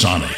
Sonic.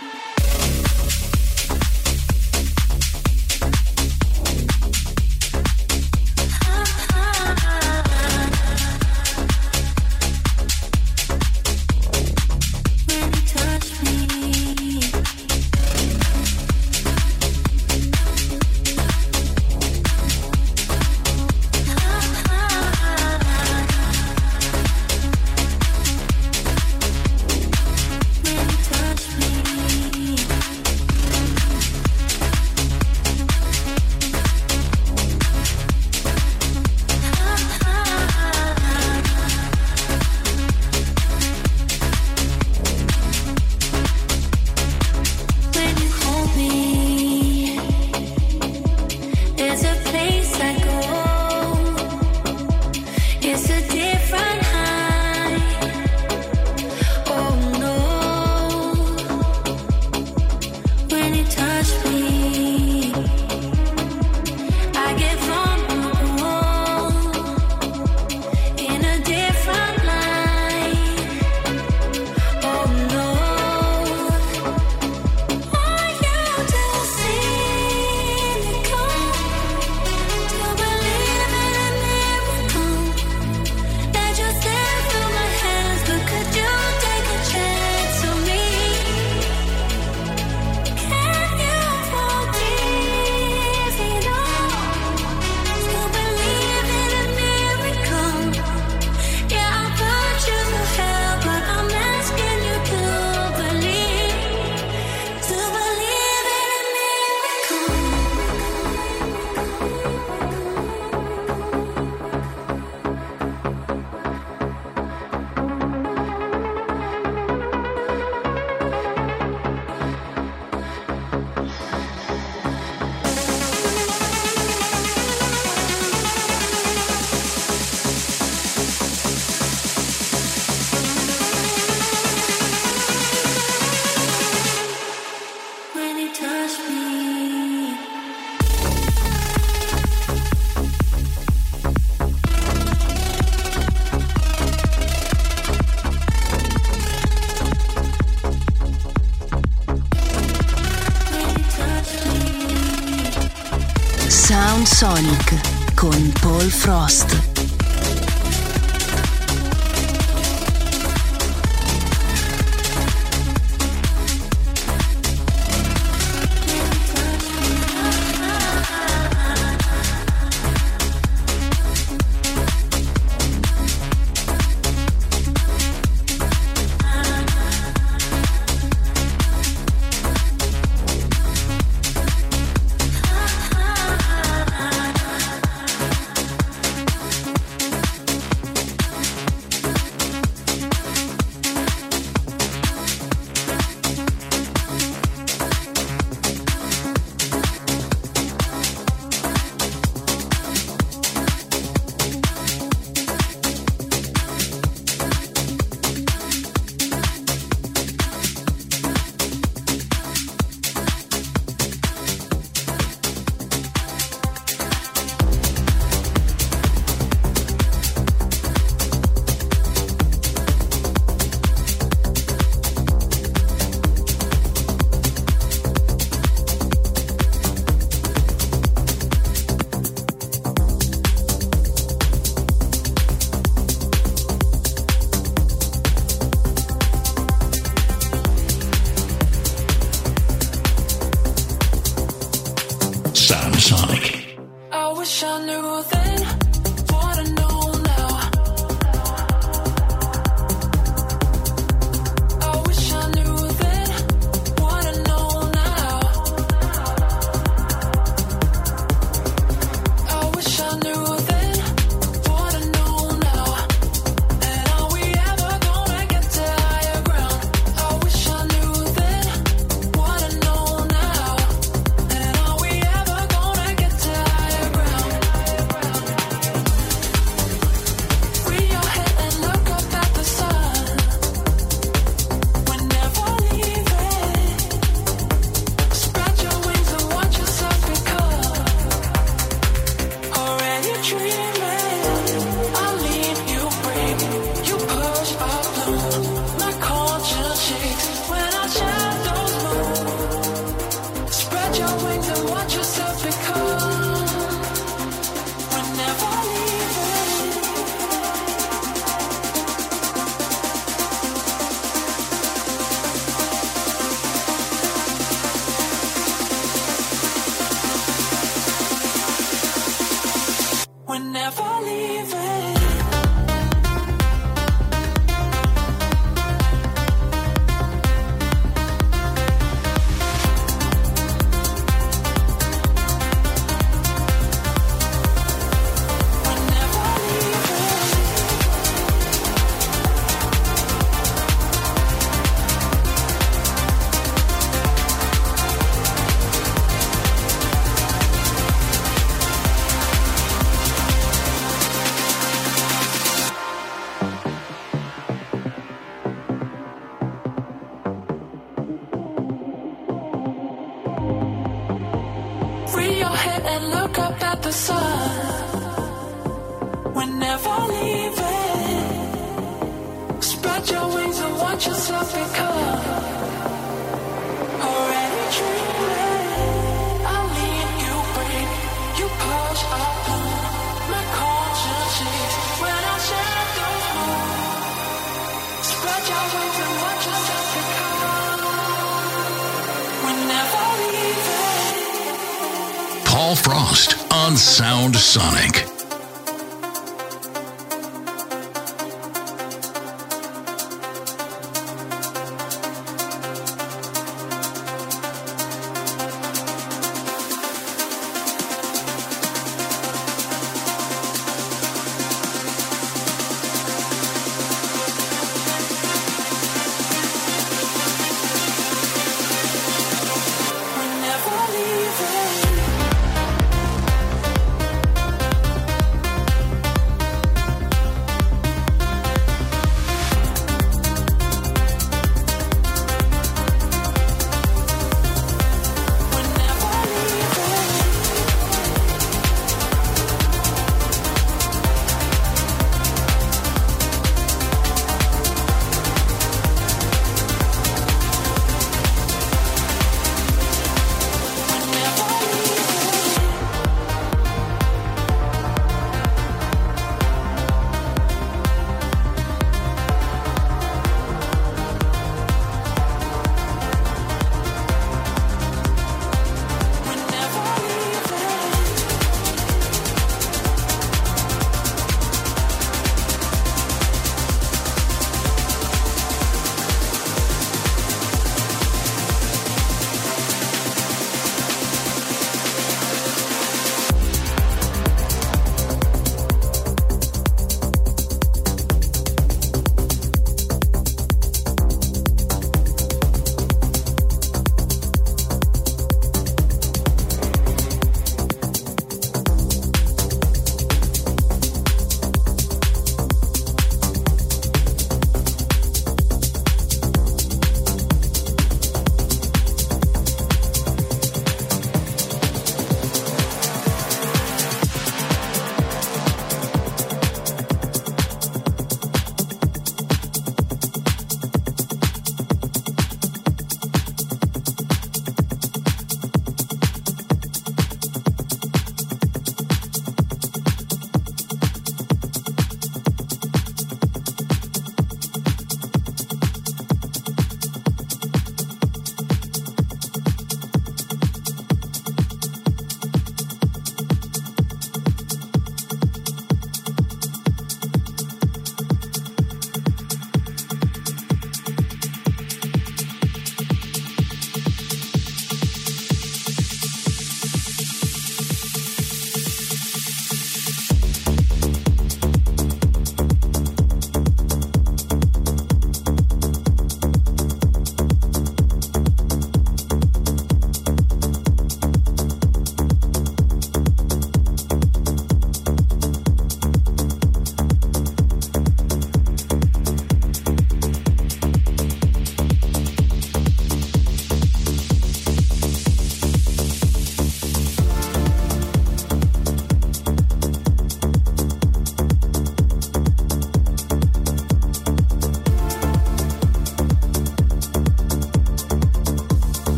Con Paul Frost.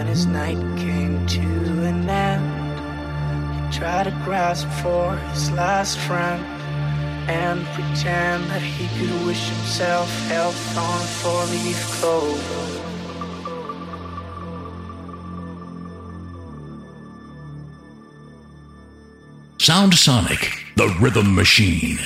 When his night came to an end, he tried to grasp for his last friend and pretend that he could wish himself health on four-leaf clover. Sound Sonic, the rhythm machine.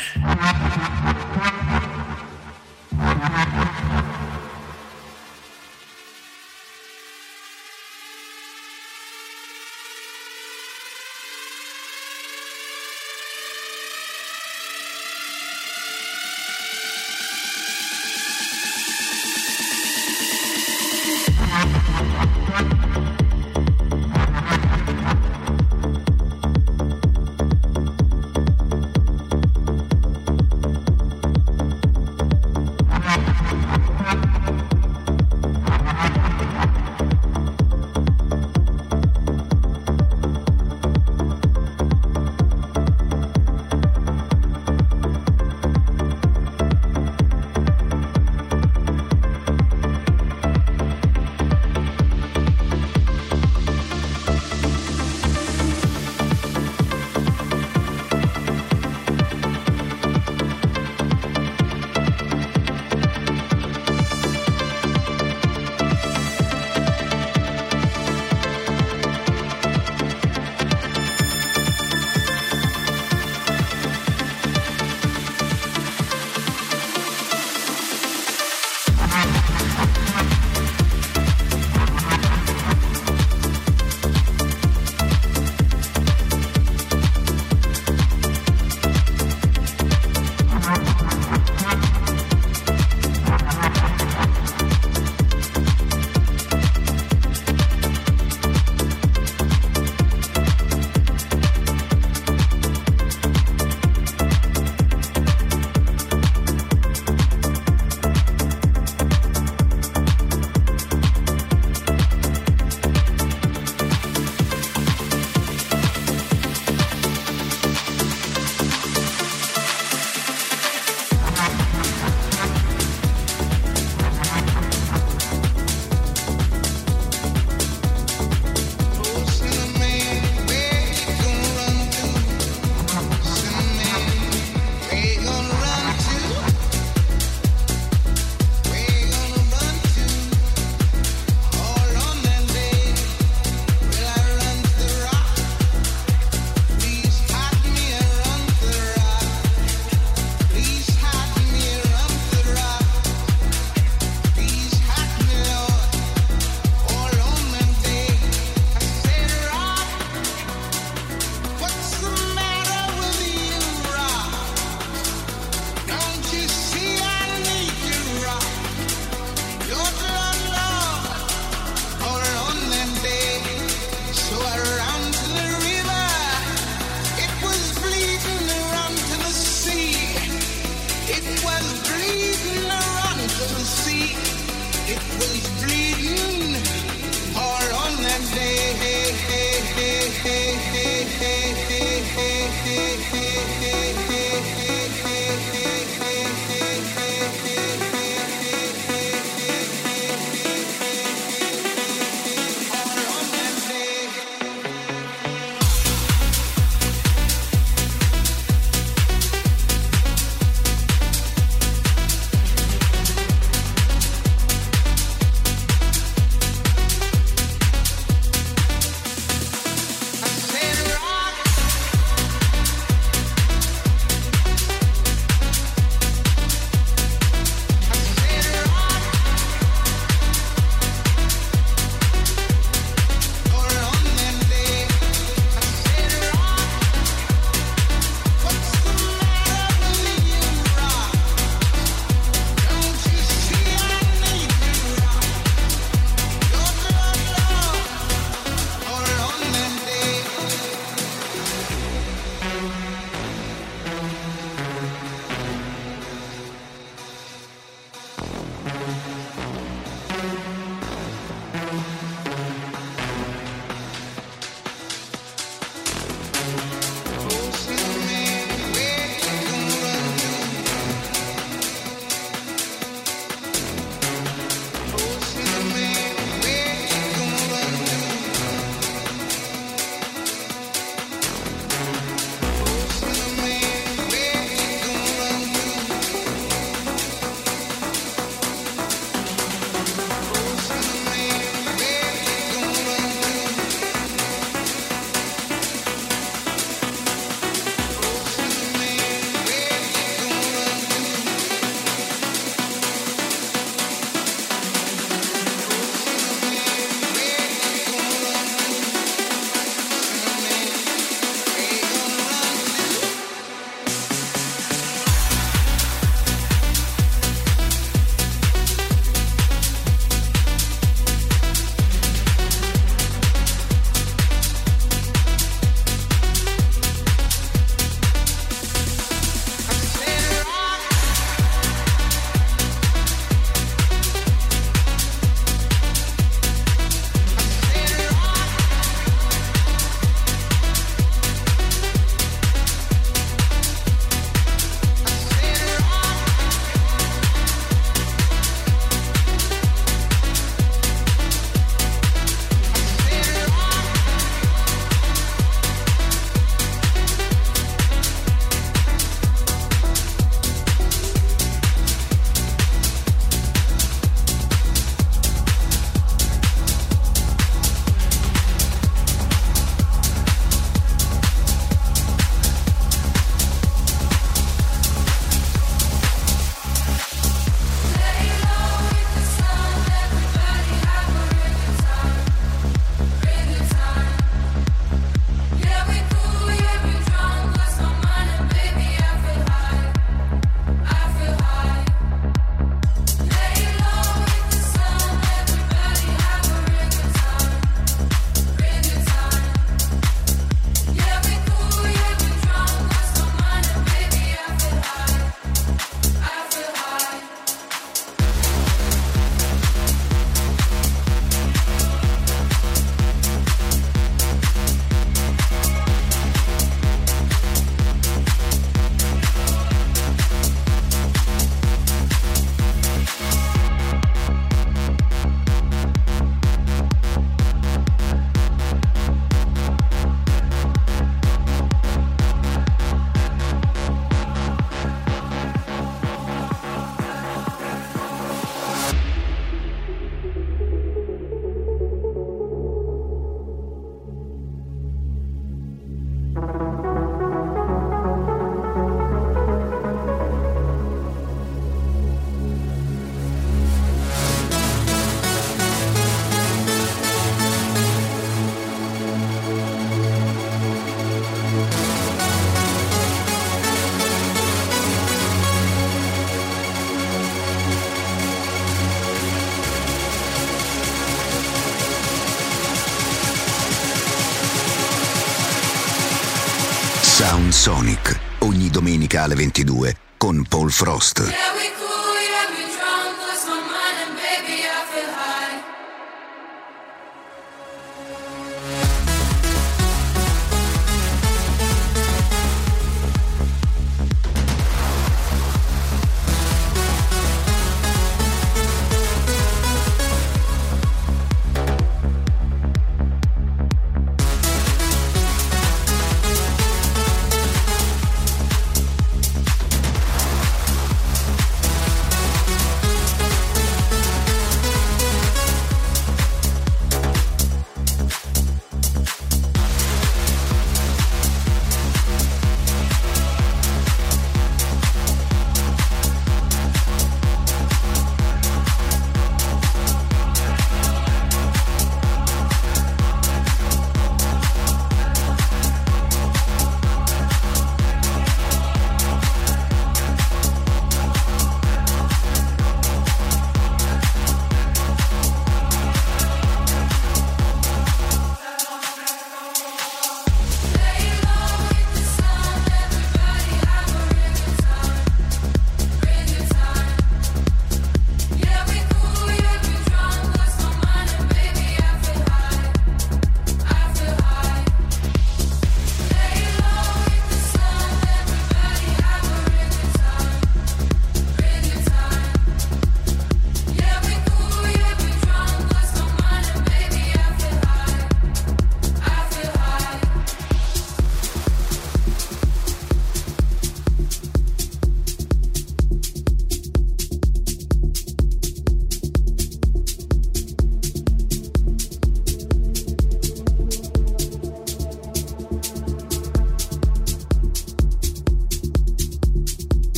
musicale 22 con Paul Frost.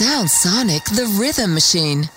Sound Sonic, the rhythm machine.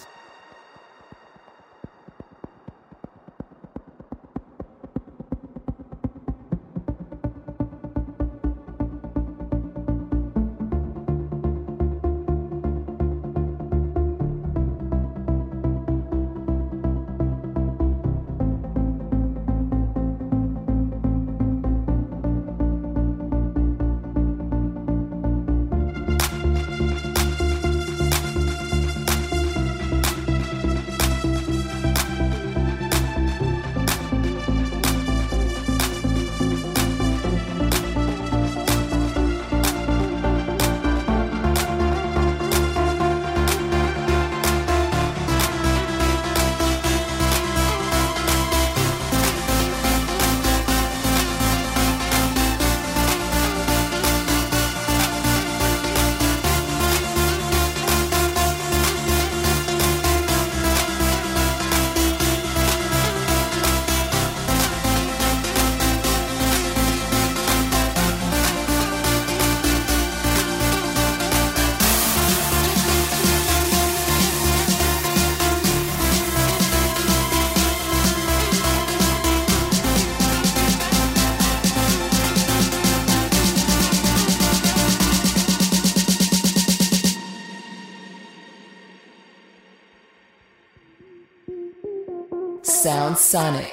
Sonic.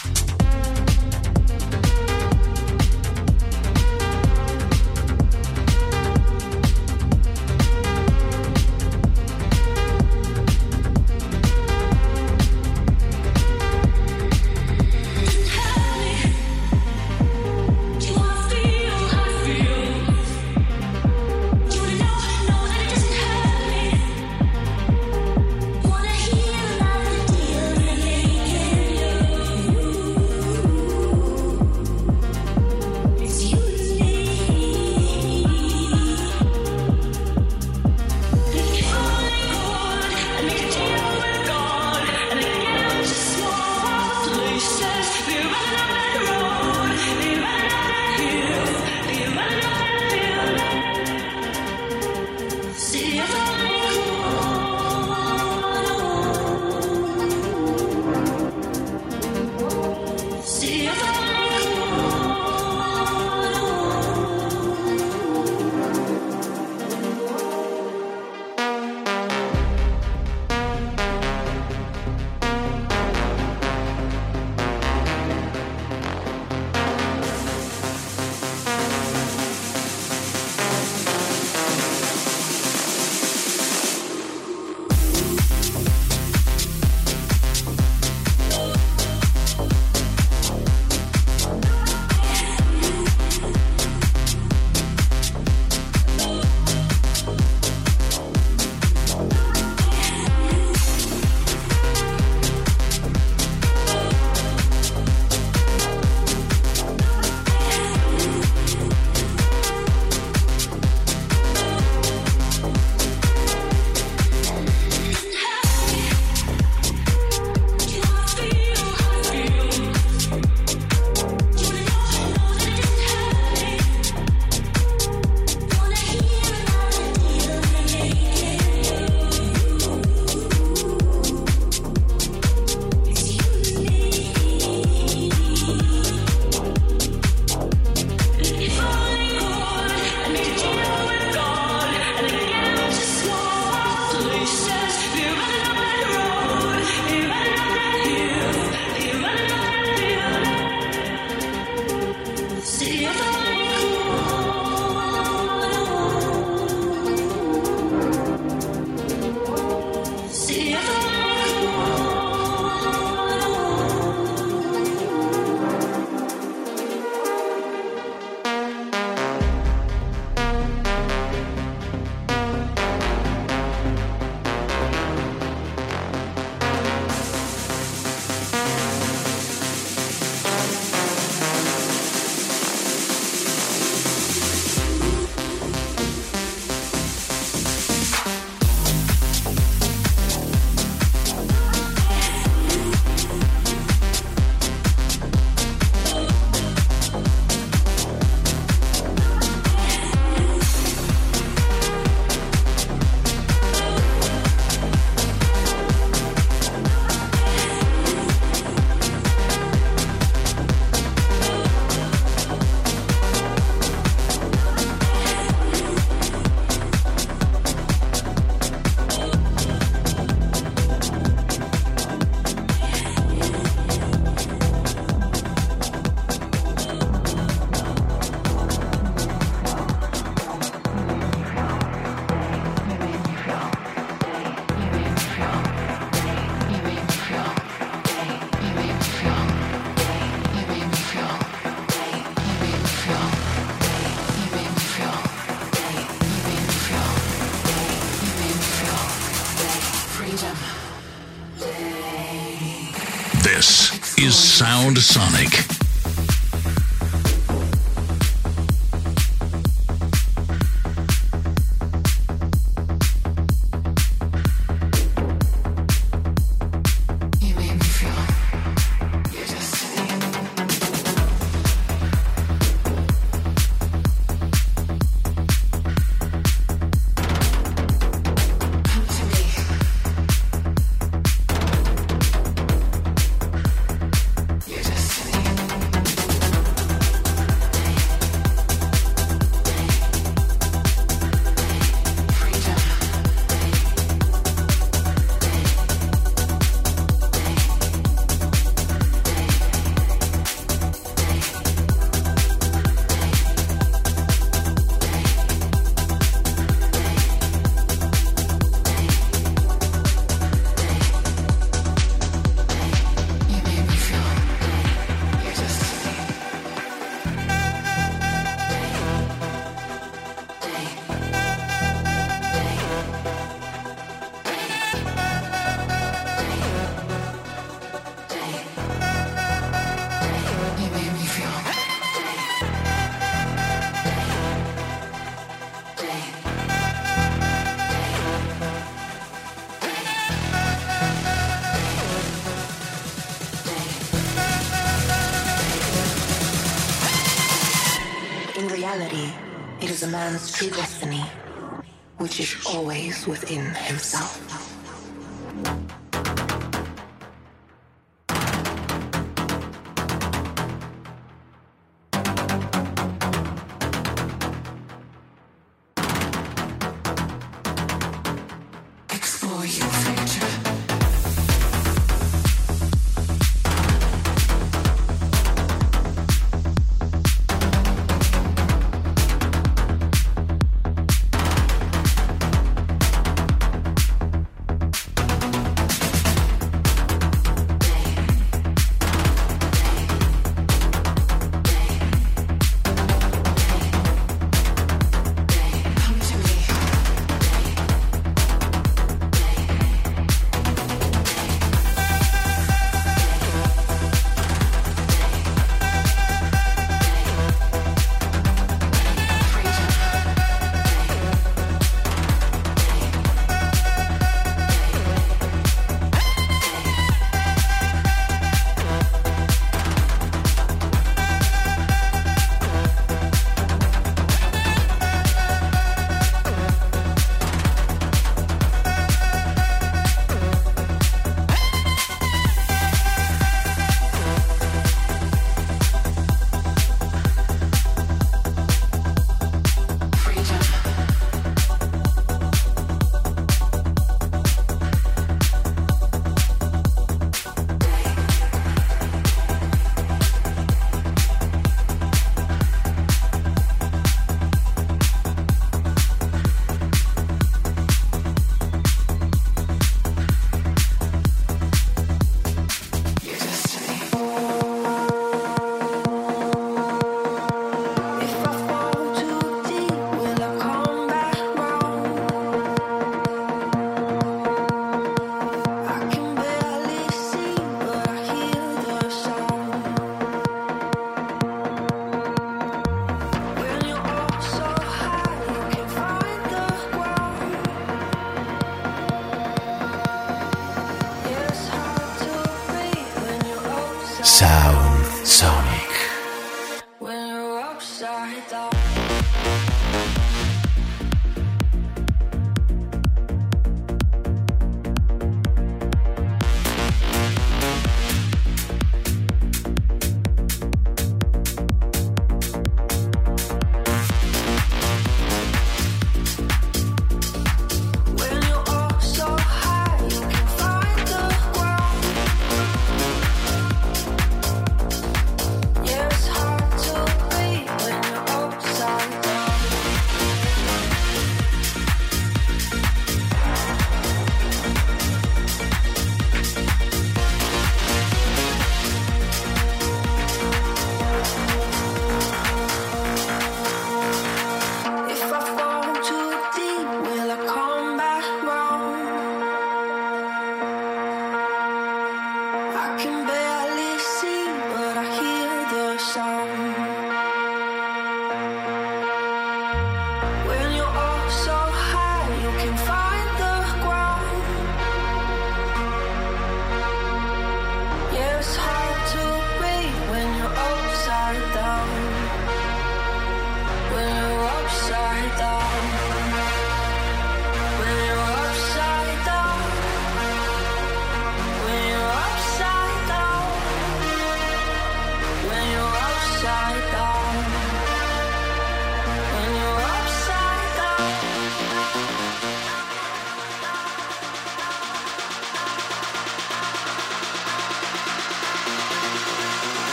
Always within himself.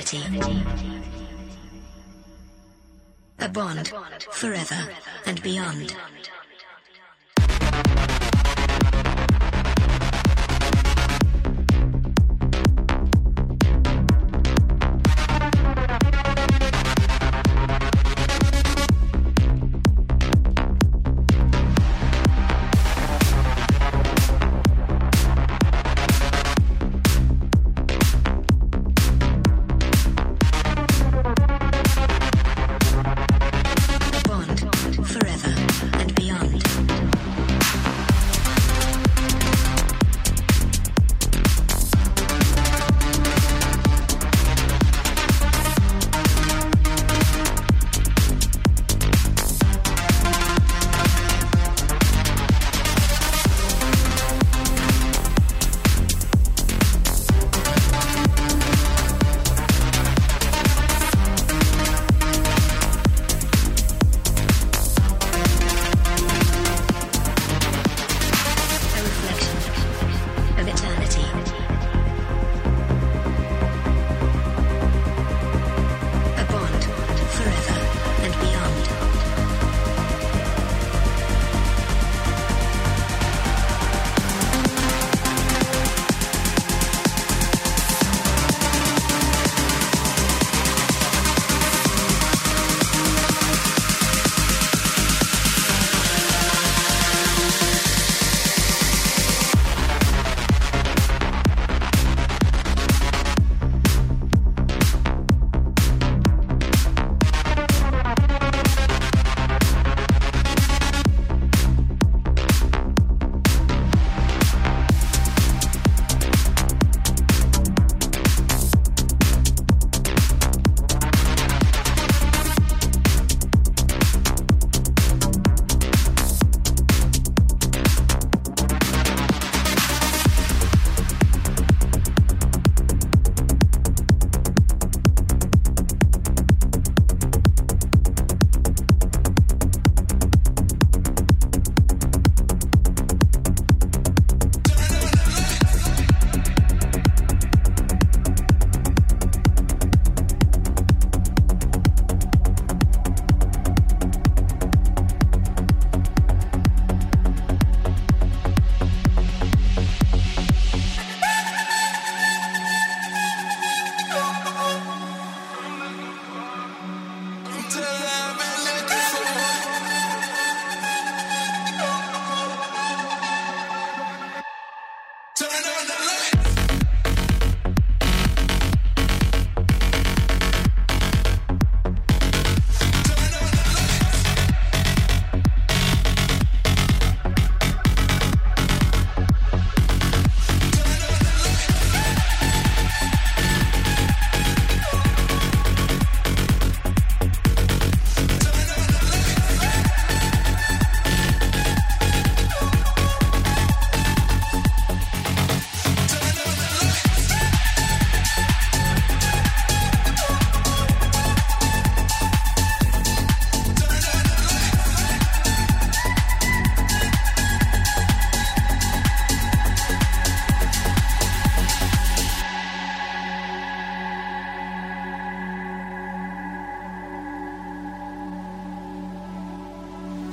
Eternity. A bond forever and beyond. A bond forever and beyond.